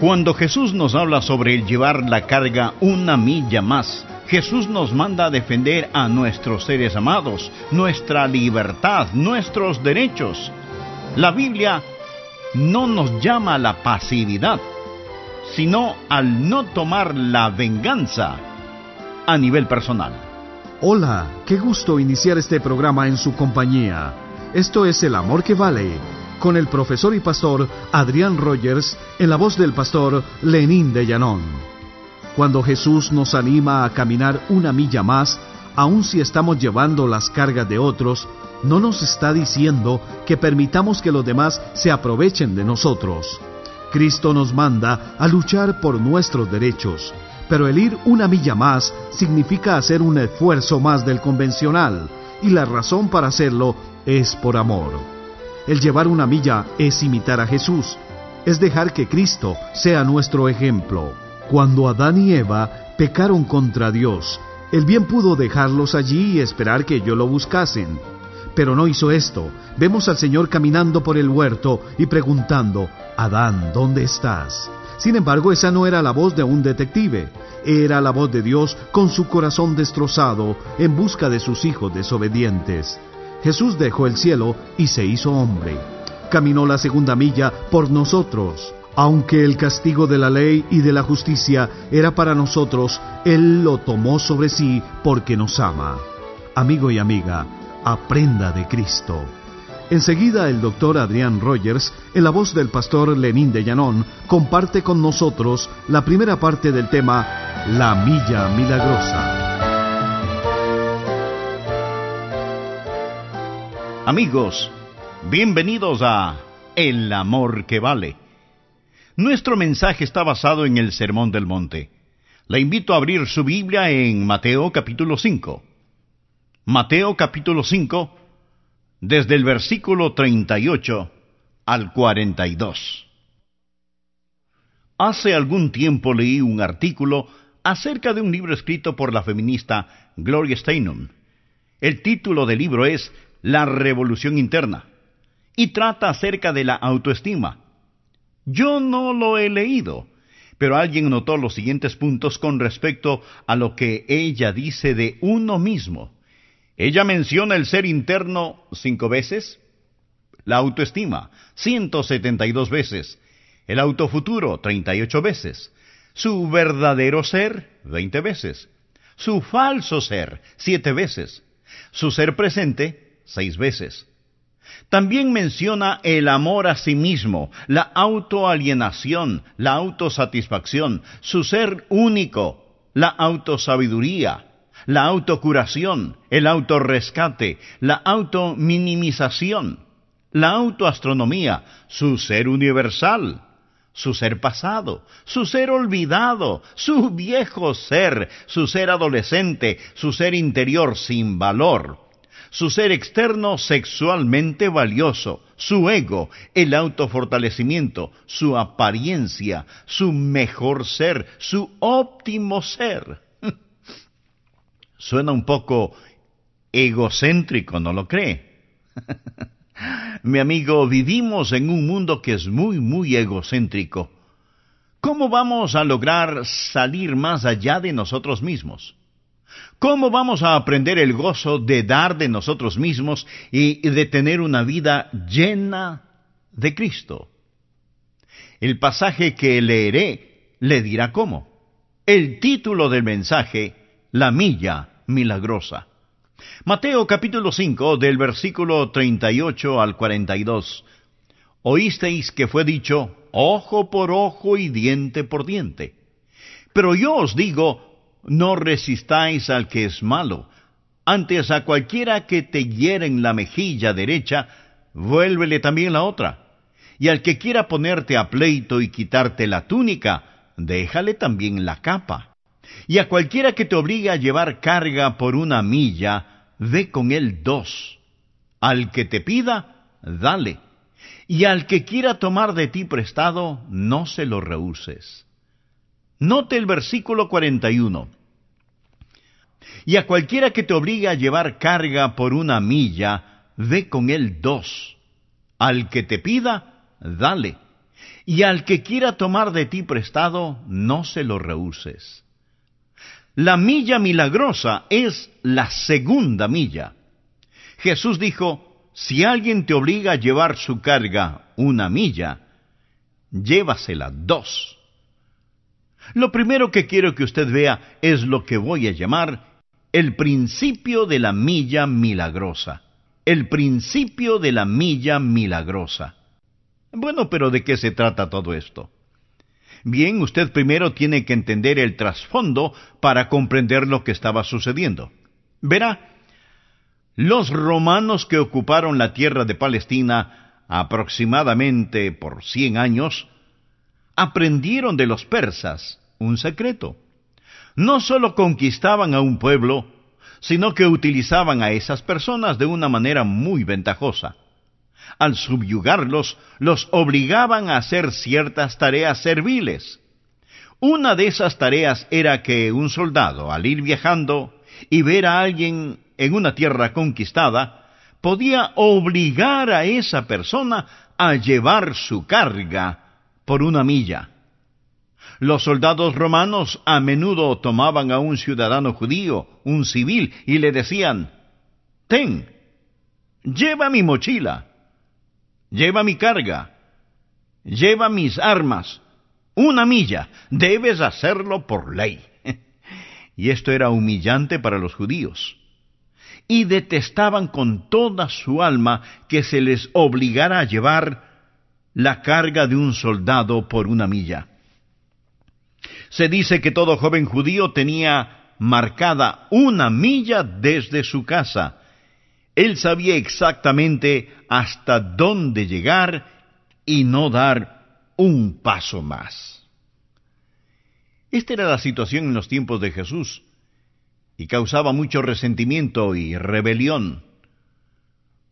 Cuando Jesús nos habla sobre el llevar la carga una milla más, Jesús nos manda a defender a nuestros seres amados, nuestra libertad, nuestros derechos. La Biblia no nos llama a la pasividad, sino al no tomar la venganza a nivel personal. Hola, qué gusto iniciar este programa en su compañía. Esto es El Amor que Vale con el profesor y pastor Adrián Rogers en la voz del pastor Lenín de Llanón. Cuando Jesús nos anima a caminar una milla más, aun si estamos llevando las cargas de otros, no nos está diciendo que permitamos que los demás se aprovechen de nosotros. Cristo nos manda a luchar por nuestros derechos, pero el ir una milla más significa hacer un esfuerzo más del convencional, y la razón para hacerlo es por amor. El llevar una milla es imitar a Jesús, es dejar que Cristo sea nuestro ejemplo. Cuando Adán y Eva pecaron contra Dios, el bien pudo dejarlos allí y esperar que ellos lo buscasen. Pero no hizo esto. Vemos al Señor caminando por el huerto y preguntando, Adán, ¿dónde estás? Sin embargo, esa no era la voz de un detective, era la voz de Dios con su corazón destrozado en busca de sus hijos desobedientes. Jesús dejó el cielo y se hizo hombre. Caminó la segunda milla por nosotros. Aunque el castigo de la ley y de la justicia era para nosotros, Él lo tomó sobre sí porque nos ama. Amigo y amiga, aprenda de Cristo. Enseguida el doctor Adrián Rogers, en la voz del pastor Lenín de Llanón, comparte con nosotros la primera parte del tema La Milla Milagrosa. Amigos, bienvenidos a El Amor que Vale. Nuestro mensaje está basado en el Sermón del Monte. La invito a abrir su Biblia en Mateo capítulo 5. Mateo capítulo 5, desde el versículo 38 al 42. Hace algún tiempo leí un artículo acerca de un libro escrito por la feminista Gloria Steinem. El título del libro es la revolución interna y trata acerca de la autoestima. Yo no lo he leído, pero alguien notó los siguientes puntos con respecto a lo que ella dice de uno mismo. Ella menciona el ser interno cinco veces, la autoestima ciento setenta y dos veces, el autofuturo treinta y ocho veces, su verdadero ser veinte veces, su falso ser siete veces, su ser presente seis veces. También menciona el amor a sí mismo, la autoalienación, la autosatisfacción, su ser único, la autosabiduría, la autocuración, el autorrescate, la autominimización, la autoastronomía, su ser universal, su ser pasado, su ser olvidado, su viejo ser, su ser adolescente, su ser interior sin valor, su ser externo sexualmente valioso, su ego, el autofortalecimiento, su apariencia, su mejor ser, su óptimo ser. Suena un poco egocéntrico, ¿no lo cree? Mi amigo, vivimos en un mundo que es muy, muy egocéntrico. ¿Cómo vamos a lograr salir más allá de nosotros mismos? ¿Cómo vamos a aprender el gozo de dar de nosotros mismos y de tener una vida llena de Cristo? El pasaje que leeré le dirá cómo. El título del mensaje, La milla milagrosa. Mateo capítulo 5 del versículo 38 al 42. Oísteis que fue dicho, ojo por ojo y diente por diente. Pero yo os digo, no resistáis al que es malo. Antes a cualquiera que te hiere en la mejilla derecha, vuélvele también la otra. Y al que quiera ponerte a pleito y quitarte la túnica, déjale también la capa. Y a cualquiera que te obligue a llevar carga por una milla, ve con él dos. Al que te pida, dale. Y al que quiera tomar de ti prestado, no se lo rehuses. Note el versículo 41. Y a cualquiera que te obligue a llevar carga por una milla, ve con él dos. Al que te pida, dale. Y al que quiera tomar de ti prestado, no se lo rehuses. La milla milagrosa es la segunda milla. Jesús dijo, si alguien te obliga a llevar su carga una milla, llévasela dos. Lo primero que quiero que usted vea es lo que voy a llamar el principio de la milla milagrosa. El principio de la milla milagrosa. Bueno, pero ¿de qué se trata todo esto? Bien, usted primero tiene que entender el trasfondo para comprender lo que estaba sucediendo. Verá, los romanos que ocuparon la tierra de Palestina aproximadamente por cien años, aprendieron de los persas un secreto. No sólo conquistaban a un pueblo, sino que utilizaban a esas personas de una manera muy ventajosa al subyugarlos, los obligaban a hacer ciertas tareas serviles. Una de esas tareas era que un soldado, al ir viajando y ver a alguien en una tierra conquistada, podía obligar a esa persona a llevar su carga por una milla. Los soldados romanos a menudo tomaban a un ciudadano judío, un civil, y le decían, Ten, lleva mi mochila, lleva mi carga, lleva mis armas, una milla, debes hacerlo por ley. y esto era humillante para los judíos. Y detestaban con toda su alma que se les obligara a llevar la carga de un soldado por una milla. Se dice que todo joven judío tenía marcada una milla desde su casa, él sabía exactamente hasta dónde llegar y no dar un paso más. Esta era la situación en los tiempos de Jesús y causaba mucho resentimiento y rebelión.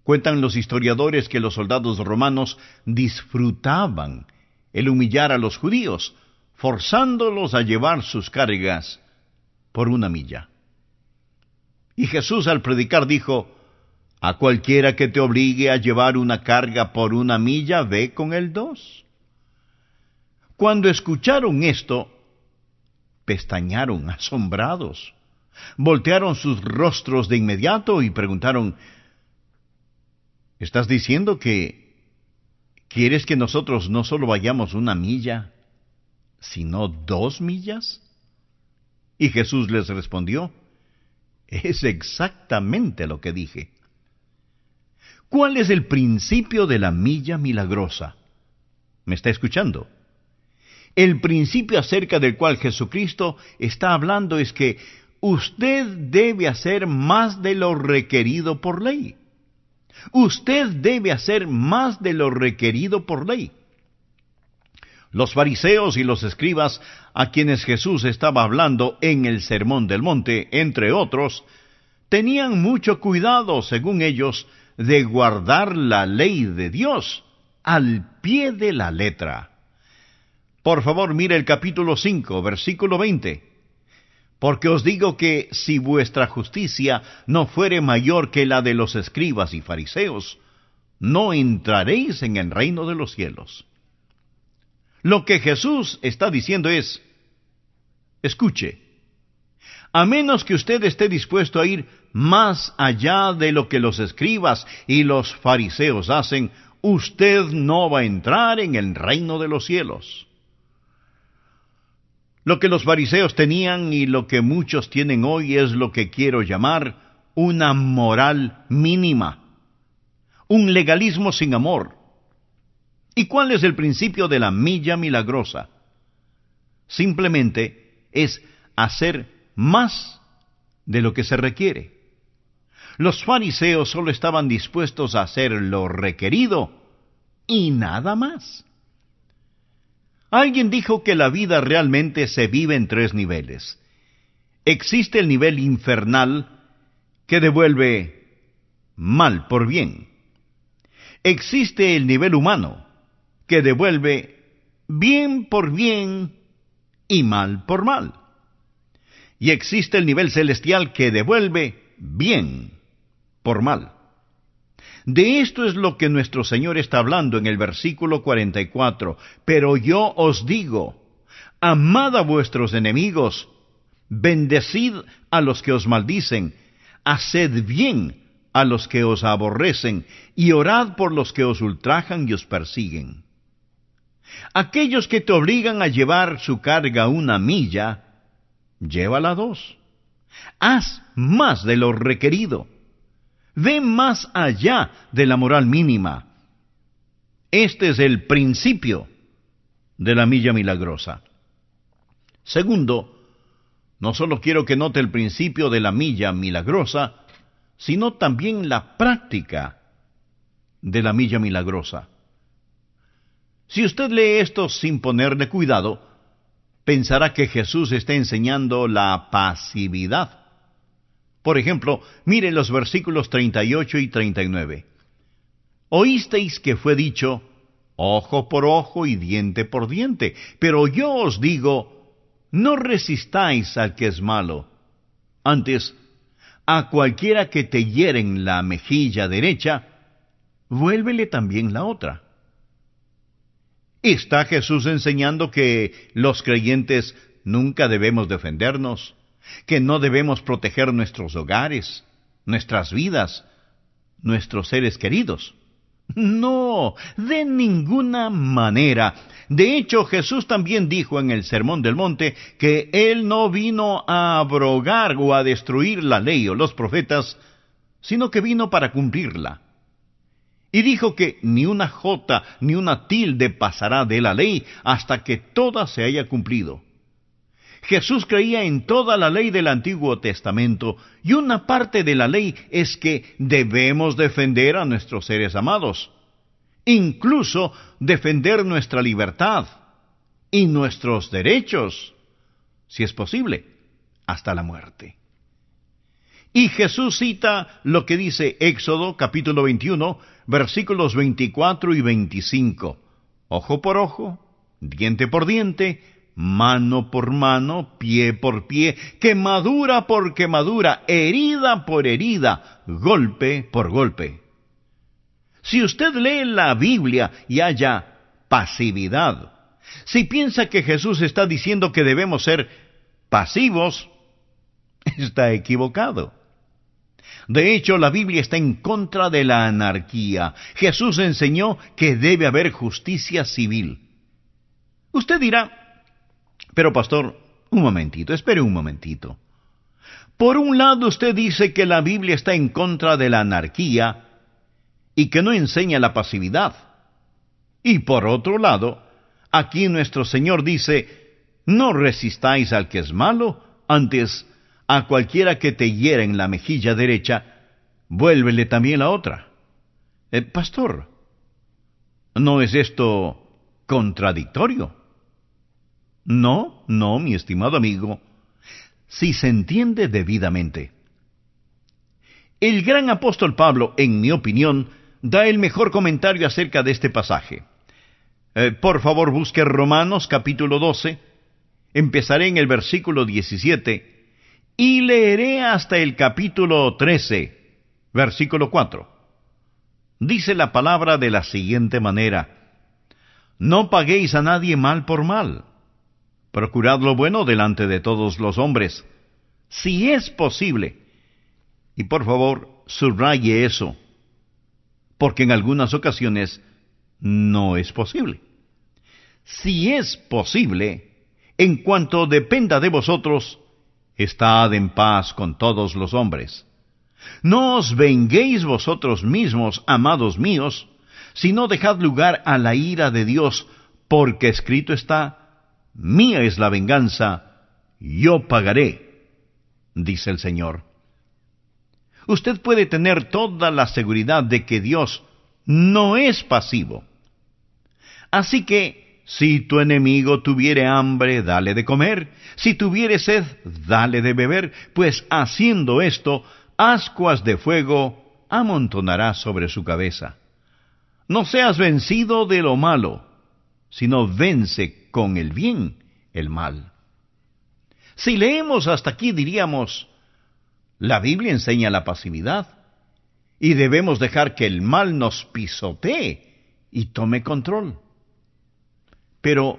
Cuentan los historiadores que los soldados romanos disfrutaban el humillar a los judíos, forzándolos a llevar sus cargas por una milla. Y Jesús al predicar dijo, a cualquiera que te obligue a llevar una carga por una milla, ve con el dos. Cuando escucharon esto, pestañaron asombrados, voltearon sus rostros de inmediato y preguntaron, ¿Estás diciendo que quieres que nosotros no solo vayamos una milla, sino dos millas? Y Jesús les respondió, es exactamente lo que dije. ¿Cuál es el principio de la milla milagrosa? ¿Me está escuchando? El principio acerca del cual Jesucristo está hablando es que usted debe hacer más de lo requerido por ley. Usted debe hacer más de lo requerido por ley. Los fariseos y los escribas a quienes Jesús estaba hablando en el Sermón del Monte, entre otros, tenían mucho cuidado, según ellos, de guardar la ley de Dios al pie de la letra. Por favor, mire el capítulo 5, versículo 20. Porque os digo que si vuestra justicia no fuere mayor que la de los escribas y fariseos, no entraréis en el reino de los cielos. Lo que Jesús está diciendo es, escuche, a menos que usted esté dispuesto a ir más allá de lo que los escribas y los fariseos hacen, usted no va a entrar en el reino de los cielos. Lo que los fariseos tenían y lo que muchos tienen hoy es lo que quiero llamar una moral mínima, un legalismo sin amor. ¿Y cuál es el principio de la milla milagrosa? Simplemente es hacer más de lo que se requiere. Los fariseos solo estaban dispuestos a hacer lo requerido y nada más. Alguien dijo que la vida realmente se vive en tres niveles. Existe el nivel infernal que devuelve mal por bien. Existe el nivel humano que devuelve bien por bien y mal por mal. Y existe el nivel celestial que devuelve bien por mal. De esto es lo que nuestro Señor está hablando en el versículo 44. Pero yo os digo, amad a vuestros enemigos, bendecid a los que os maldicen, haced bien a los que os aborrecen, y orad por los que os ultrajan y os persiguen. Aquellos que te obligan a llevar su carga una milla, llévala dos. Haz más de lo requerido. Ve más allá de la moral mínima. Este es el principio de la milla milagrosa. Segundo, no solo quiero que note el principio de la milla milagrosa, sino también la práctica de la milla milagrosa. Si usted lee esto sin ponerle cuidado, pensará que Jesús está enseñando la pasividad. Por ejemplo, mire los versículos 38 y 39. Oísteis que fue dicho, ojo por ojo y diente por diente, pero yo os digo, no resistáis al que es malo. Antes, a cualquiera que te hieren la mejilla derecha, vuélvele también la otra. ¿Está Jesús enseñando que los creyentes nunca debemos defendernos? ¿Que no debemos proteger nuestros hogares, nuestras vidas, nuestros seres queridos? No, de ninguna manera. De hecho, Jesús también dijo en el Sermón del Monte que Él no vino a abrogar o a destruir la ley o los profetas, sino que vino para cumplirla. Y dijo que ni una jota ni una tilde pasará de la ley hasta que toda se haya cumplido. Jesús creía en toda la ley del Antiguo Testamento y una parte de la ley es que debemos defender a nuestros seres amados, incluso defender nuestra libertad y nuestros derechos, si es posible, hasta la muerte. Y Jesús cita lo que dice Éxodo capítulo 21, versículos 24 y 25. Ojo por ojo, diente por diente, mano por mano, pie por pie, quemadura por quemadura, herida por herida, golpe por golpe. Si usted lee la Biblia y haya pasividad, si piensa que Jesús está diciendo que debemos ser pasivos, está equivocado. De hecho, la Biblia está en contra de la anarquía. Jesús enseñó que debe haber justicia civil. Usted dirá, pero pastor, un momentito, espere un momentito. Por un lado usted dice que la Biblia está en contra de la anarquía y que no enseña la pasividad. Y por otro lado, aquí nuestro Señor dice, no resistáis al que es malo, antes a cualquiera que te hiera en la mejilla derecha, vuélvele también la otra. Eh, pastor, ¿no es esto contradictorio? No, no, mi estimado amigo, si se entiende debidamente. El gran apóstol Pablo, en mi opinión, da el mejor comentario acerca de este pasaje. Eh, por favor, busque Romanos capítulo 12, empezaré en el versículo 17 y leeré hasta el capítulo 13, versículo 4. Dice la palabra de la siguiente manera, No paguéis a nadie mal por mal Procurad lo bueno delante de todos los hombres, si es posible. Y por favor, subraye eso, porque en algunas ocasiones no es posible. Si es posible, en cuanto dependa de vosotros, estad en paz con todos los hombres. No os venguéis vosotros mismos, amados míos, sino dejad lugar a la ira de Dios, porque escrito está, Mía es la venganza, yo pagaré, dice el Señor. Usted puede tener toda la seguridad de que Dios no es pasivo. Así que, si tu enemigo tuviere hambre, dale de comer, si tuviere sed, dale de beber, pues haciendo esto, ascuas de fuego amontonará sobre su cabeza. No seas vencido de lo malo, sino vence con el bien el mal. Si leemos hasta aquí diríamos, la Biblia enseña la pasividad. y debemos dejar que el mal nos pisotee y tome control. Pero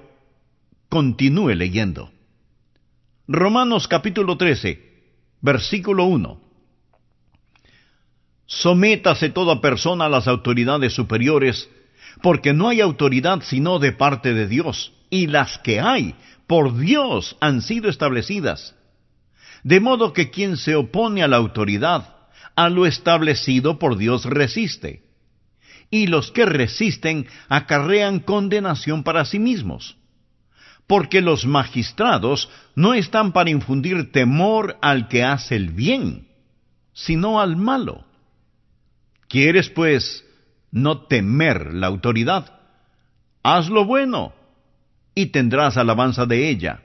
continúe leyendo. Romanos capítulo 13, versículo 1. Sométase toda persona a las autoridades superiores, porque no hay autoridad sino de parte de Dios, y las que hay, por Dios, han sido establecidas. De modo que quien se opone a la autoridad, a lo establecido por Dios resiste. Y los que resisten acarrean condenación para sí mismos. Porque los magistrados no están para infundir temor al que hace el bien, sino al malo. ¿Quieres, pues, no temer la autoridad? Haz lo bueno y tendrás alabanza de ella,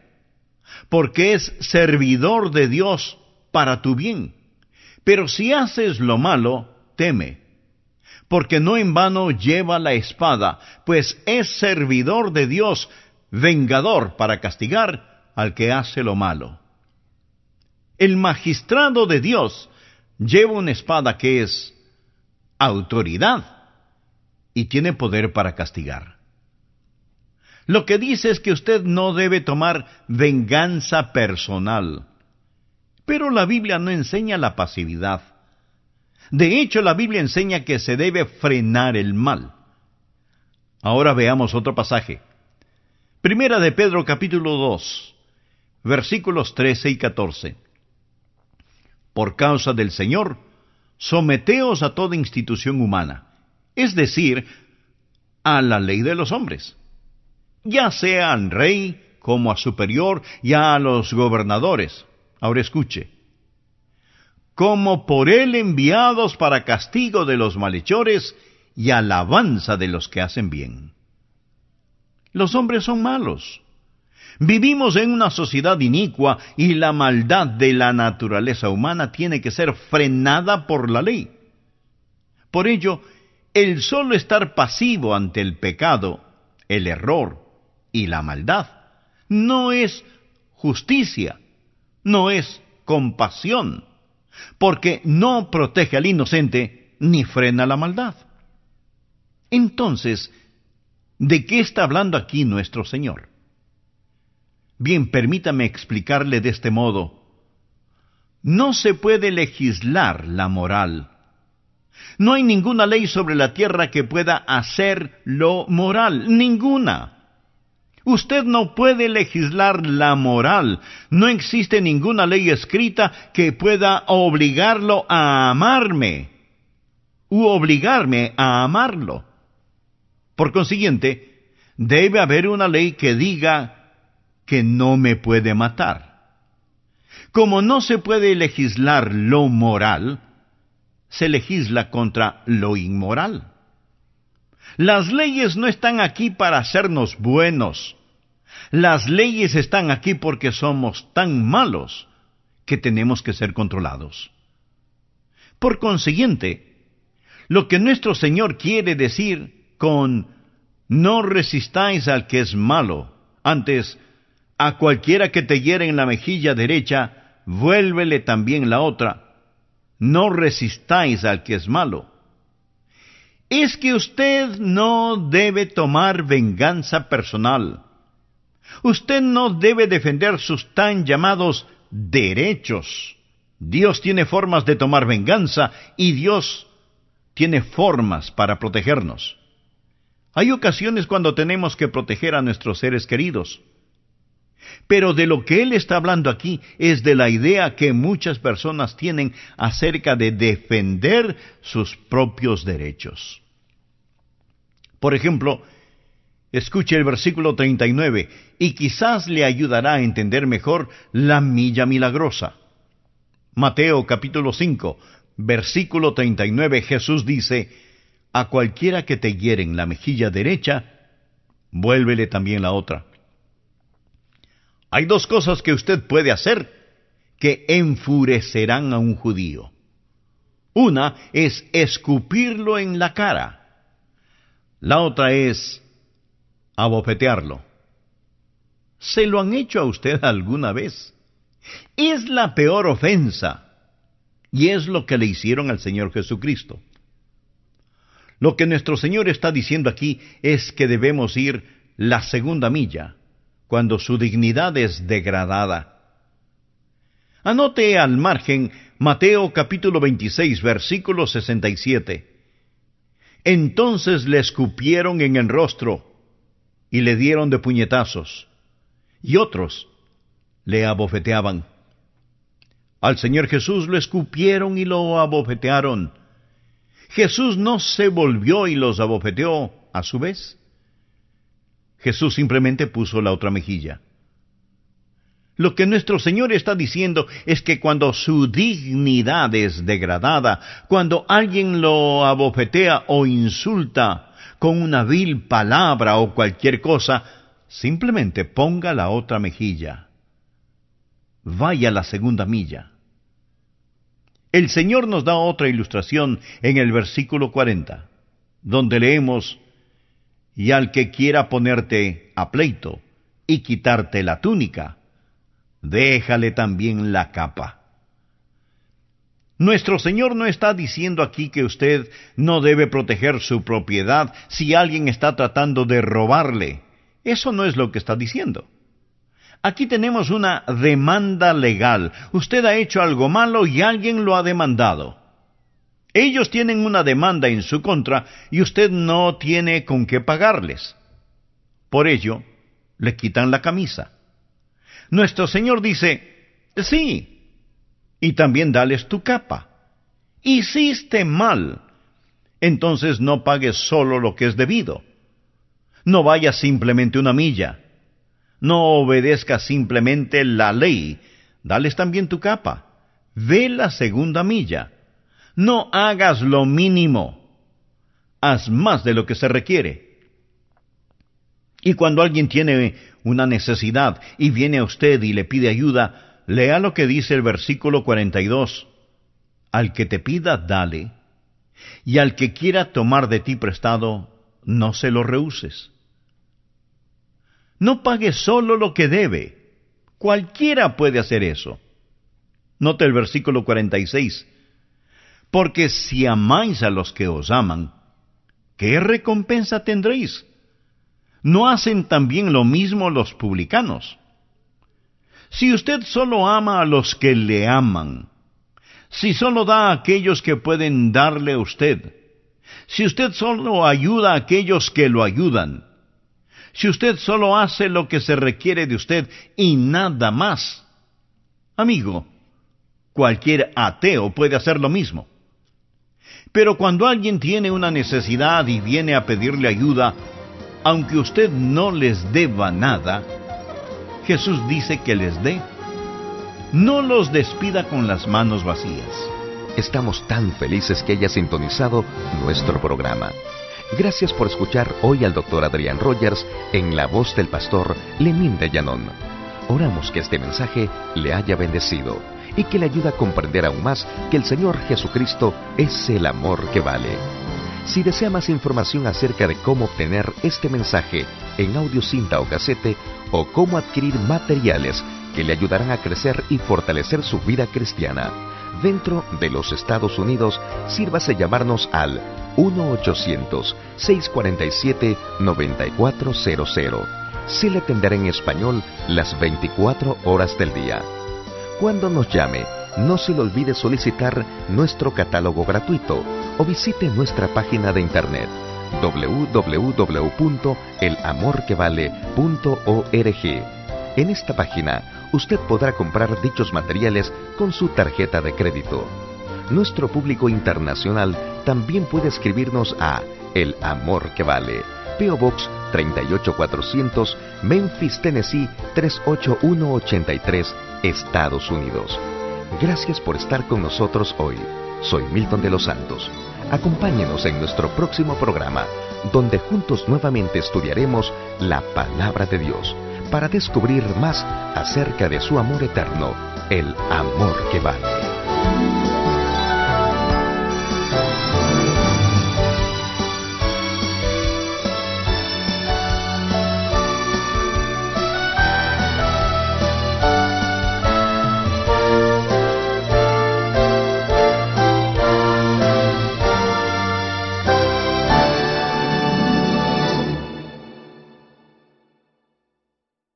porque es servidor de Dios para tu bien pero si haces lo malo, teme, porque no en vano lleva la espada, pues es servidor de Dios, vengador para castigar al que hace lo malo. El magistrado de Dios lleva una espada que es autoridad y tiene poder para castigar. Lo que dice es que usted no debe tomar venganza personal pero la Biblia no enseña la pasividad. De hecho, la Biblia enseña que se debe frenar el mal. Ahora veamos otro pasaje. Primera de Pedro capítulo 2, versículos 13 y 14. Por causa del Señor, someteos a toda institución humana, es decir, a la ley de los hombres, ya sea al rey como a superior y a los gobernadores Ahora escuche. Como por él enviados para castigo de los malhechores y alabanza de los que hacen bien. Los hombres son malos. Vivimos en una sociedad inicua y la maldad de la naturaleza humana tiene que ser frenada por la ley. Por ello, el solo estar pasivo ante el pecado, el error y la maldad no es justicia, no es compasión, porque no protege al inocente ni frena la maldad. Entonces, ¿de qué está hablando aquí nuestro Señor? Bien, permítame explicarle de este modo. No se puede legislar la moral. No hay ninguna ley sobre la tierra que pueda hacer lo moral, ninguna. Usted no puede legislar la moral. No existe ninguna ley escrita que pueda obligarlo a amarme u obligarme a amarlo. Por consiguiente, debe haber una ley que diga que no me puede matar. Como no se puede legislar lo moral, se legisla contra lo inmoral. Las leyes no están aquí para hacernos buenos. Las leyes están aquí porque somos tan malos que tenemos que ser controlados. Por consiguiente, lo que nuestro Señor quiere decir con no resistáis al que es malo, antes, a cualquiera que te hiere en la mejilla derecha, vuélvele también la otra. No resistáis al que es malo es que usted no debe tomar venganza personal. Usted no debe defender sus tan llamados derechos. Dios tiene formas de tomar venganza y Dios tiene formas para protegernos. Hay ocasiones cuando tenemos que proteger a nuestros seres queridos. Pero de lo que Él está hablando aquí es de la idea que muchas personas tienen acerca de defender sus propios derechos. Por ejemplo, escuche el versículo 39 y quizás le ayudará a entender mejor la milla milagrosa. Mateo capítulo 5, versículo 39, Jesús dice, A cualquiera que te hiere en la mejilla derecha, vuélvele también la otra. Hay dos cosas que usted puede hacer que enfurecerán a un judío. Una es escupirlo en la cara la otra es abofetearlo. ¿Se lo han hecho a usted alguna vez? Es la peor ofensa. Y es lo que le hicieron al Señor Jesucristo. Lo que nuestro Señor está diciendo aquí es que debemos ir la segunda milla, cuando su dignidad es degradada. Anote al margen Mateo capítulo 26, versículo 67. Entonces le escupieron en el rostro y le dieron de puñetazos, y otros le abofeteaban. Al Señor Jesús lo escupieron y lo abofetearon. Jesús no se volvió y los abofeteó a su vez. Jesús simplemente puso la otra mejilla. Lo que nuestro Señor está diciendo es que cuando su dignidad es degradada, cuando alguien lo abofetea o insulta con una vil palabra o cualquier cosa, simplemente ponga la otra mejilla. Vaya la segunda milla. El Señor nos da otra ilustración en el versículo 40, donde leemos, Y al que quiera ponerte a pleito y quitarte la túnica, déjale también la capa. Nuestro Señor no está diciendo aquí que usted no debe proteger su propiedad si alguien está tratando de robarle. Eso no es lo que está diciendo. Aquí tenemos una demanda legal. Usted ha hecho algo malo y alguien lo ha demandado. Ellos tienen una demanda en su contra y usted no tiene con qué pagarles. Por ello, le quitan la camisa. Nuestro Señor dice, sí, y también dales tu capa. Hiciste mal. Entonces no pagues solo lo que es debido. No vayas simplemente una milla no obedezcas simplemente la ley, dales también tu capa. Ve la segunda milla. No hagas lo mínimo. Haz más de lo que se requiere. Y cuando alguien tiene una necesidad y viene a usted y le pide ayuda, lea lo que dice el versículo 42. Al que te pida, dale. Y al que quiera tomar de ti prestado, no se lo rehuses. No pague solo lo que debe. Cualquiera puede hacer eso. Note el versículo 46. Porque si amáis a los que os aman, ¿qué recompensa tendréis? ¿No hacen también lo mismo los publicanos? Si usted solo ama a los que le aman, si solo da a aquellos que pueden darle a usted, si usted solo ayuda a aquellos que lo ayudan, si usted solo hace lo que se requiere de usted y nada más. Amigo, cualquier ateo puede hacer lo mismo. Pero cuando alguien tiene una necesidad y viene a pedirle ayuda, aunque usted no les deba nada, Jesús dice que les dé. No los despida con las manos vacías. Estamos tan felices que haya sintonizado nuestro programa. Gracias por escuchar hoy al doctor Adrián Rogers en la voz del pastor Lenín de Llanón. Oramos que este mensaje le haya bendecido y que le ayude a comprender aún más que el Señor Jesucristo es el amor que vale. Si desea más información acerca de cómo obtener este mensaje en audio cinta o casete o cómo adquirir materiales que le ayudarán a crecer y fortalecer su vida cristiana, dentro de los Estados Unidos, sírvase llamarnos al 1-800-647-9400. Se le atenderá en español las 24 horas del día. Cuando nos llame, no se le olvide solicitar nuestro catálogo gratuito o visite nuestra página de internet www.elamorquevale.org. En esta página usted podrá comprar dichos materiales con su tarjeta de crédito. Nuestro público internacional también puede escribirnos a El Amor que Vale, PO Box 38400, Memphis, Tennessee 38183, Estados Unidos. Gracias por estar con nosotros hoy. Soy Milton de los Santos. Acompáñenos en nuestro próximo programa, donde juntos nuevamente estudiaremos la palabra de Dios para descubrir más acerca de su amor eterno, el amor que vale.